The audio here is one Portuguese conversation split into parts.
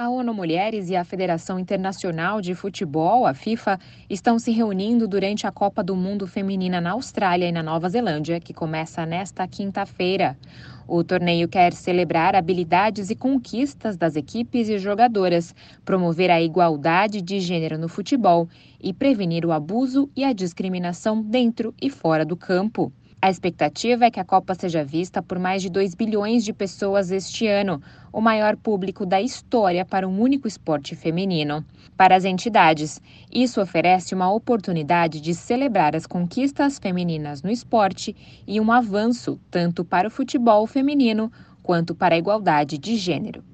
A ONU Mulheres e a Federação Internacional de Futebol, a FIFA, estão se reunindo durante a Copa do Mundo Feminina na Austrália e na Nova Zelândia, que começa nesta quinta-feira. O torneio quer celebrar habilidades e conquistas das equipes e jogadoras, promover a igualdade de gênero no futebol e prevenir o abuso e a discriminação dentro e fora do campo. A expectativa é que a Copa seja vista por mais de 2 bilhões de pessoas este ano, o maior público da história para um único esporte feminino. Para as entidades, isso oferece uma oportunidade de celebrar as conquistas femininas no esporte e um avanço tanto para o futebol feminino quanto para a igualdade de gênero.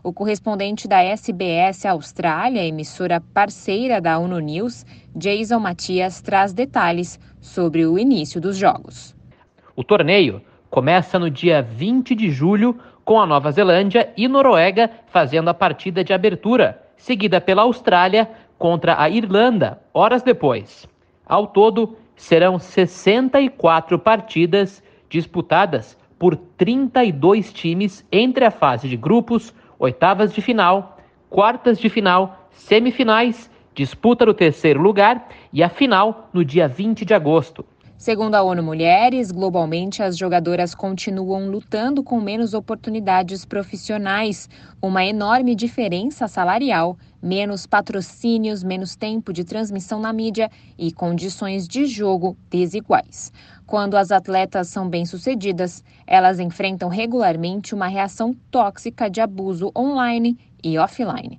O correspondente da SBS Austrália, emissora parceira da ONU News, Jason Matias, traz detalhes sobre o início dos jogos. O torneio começa no dia 20 de julho, com a Nova Zelândia e Noruega fazendo a partida de abertura, seguida pela Austrália contra a Irlanda, horas depois. Ao todo, serão 64 partidas disputadas por 32 times entre a fase de grupos, oitavas de final, quartas de final, semifinais, disputa do terceiro lugar e a final no dia 20 de agosto. Segundo a ONU Mulheres, globalmente as jogadoras continuam lutando com menos oportunidades profissionais, uma enorme diferença salarial, menos patrocínios, menos tempo de transmissão na mídia e condições de jogo desiguais. Quando as atletas são bem-sucedidas, elas enfrentam regularmente uma reação tóxica de abuso online e offline.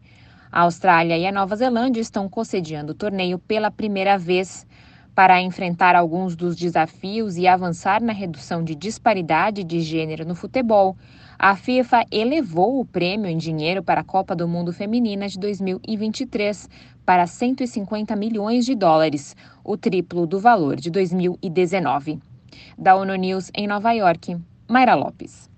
A Austrália e a Nova Zelândia estão concediando o torneio pela primeira vez. Para enfrentar alguns dos desafios e avançar na redução de disparidade de gênero no futebol, a FIFA elevou o prêmio em dinheiro para a Copa do Mundo Feminina de 2023 para 150 milhões de dólares, o triplo do valor de 2019. Da ONU News em Nova York, Mayra Lopes.